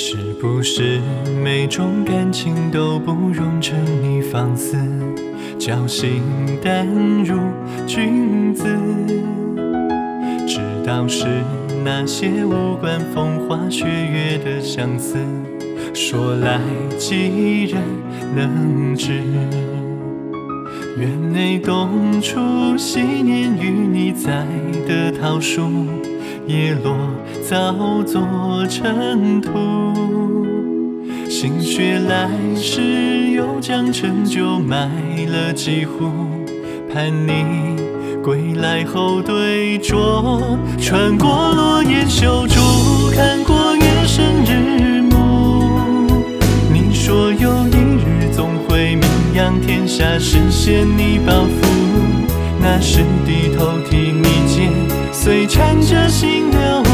是不是每种感情都不容沉溺放肆，侥幸淡如君子？知道是那些无关风花雪月的相思，说来几人能知？院内冬初昔年与你栽的桃树，叶落早作尘土。心血来时，又将陈酒买了几壶，盼你归来后对酌。穿过落叶修竹，看过月升日暮。你说有一日总会名扬天下，实现你抱负。那时低头听，对缠着心的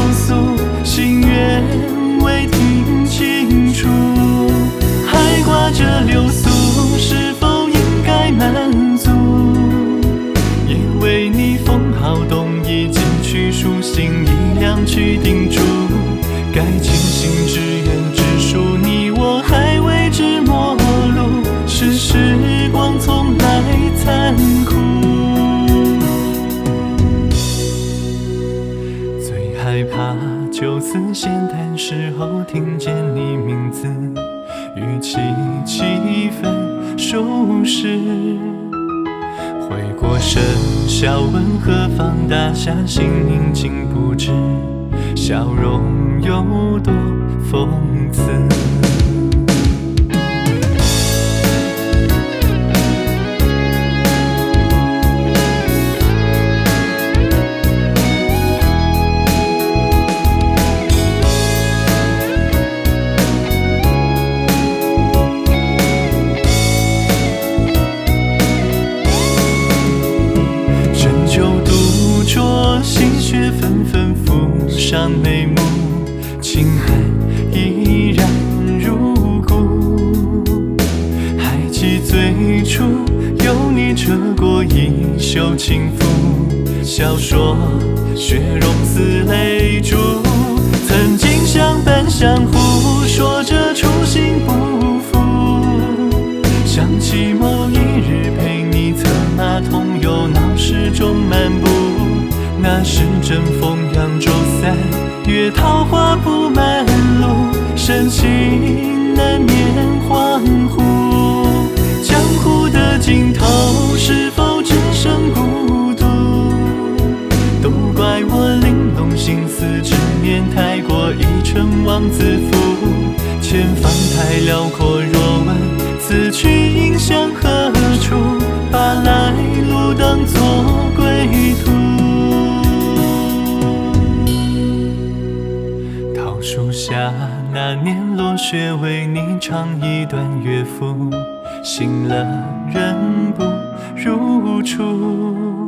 就此闲谈时候听见你名字，语气几分熟识。回过神，笑问何方大侠，姓名竟不知，笑容有多讽刺。情寒依然如故。还记最初有你扯过衣袖轻拂，笑说雪融似泪珠。曾经相伴相护，说着初心不负。想起某一日陪你策马同游闹市中漫步，那时正逢扬州三月，桃花铺深情难免恍惚。江湖的尽头，是否只剩孤独？都怪我玲珑心思，执念太过，一成妄自负。前方太辽阔，若问此去应向何处，把来路当作归途。桃树下那年落雪，为你唱一段乐府，醒了人不如初。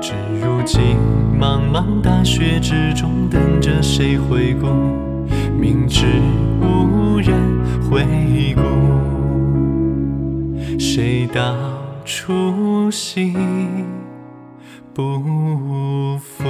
至如今，茫茫大雪之中，等着谁回顾？明知无人回顾，谁道初心不负？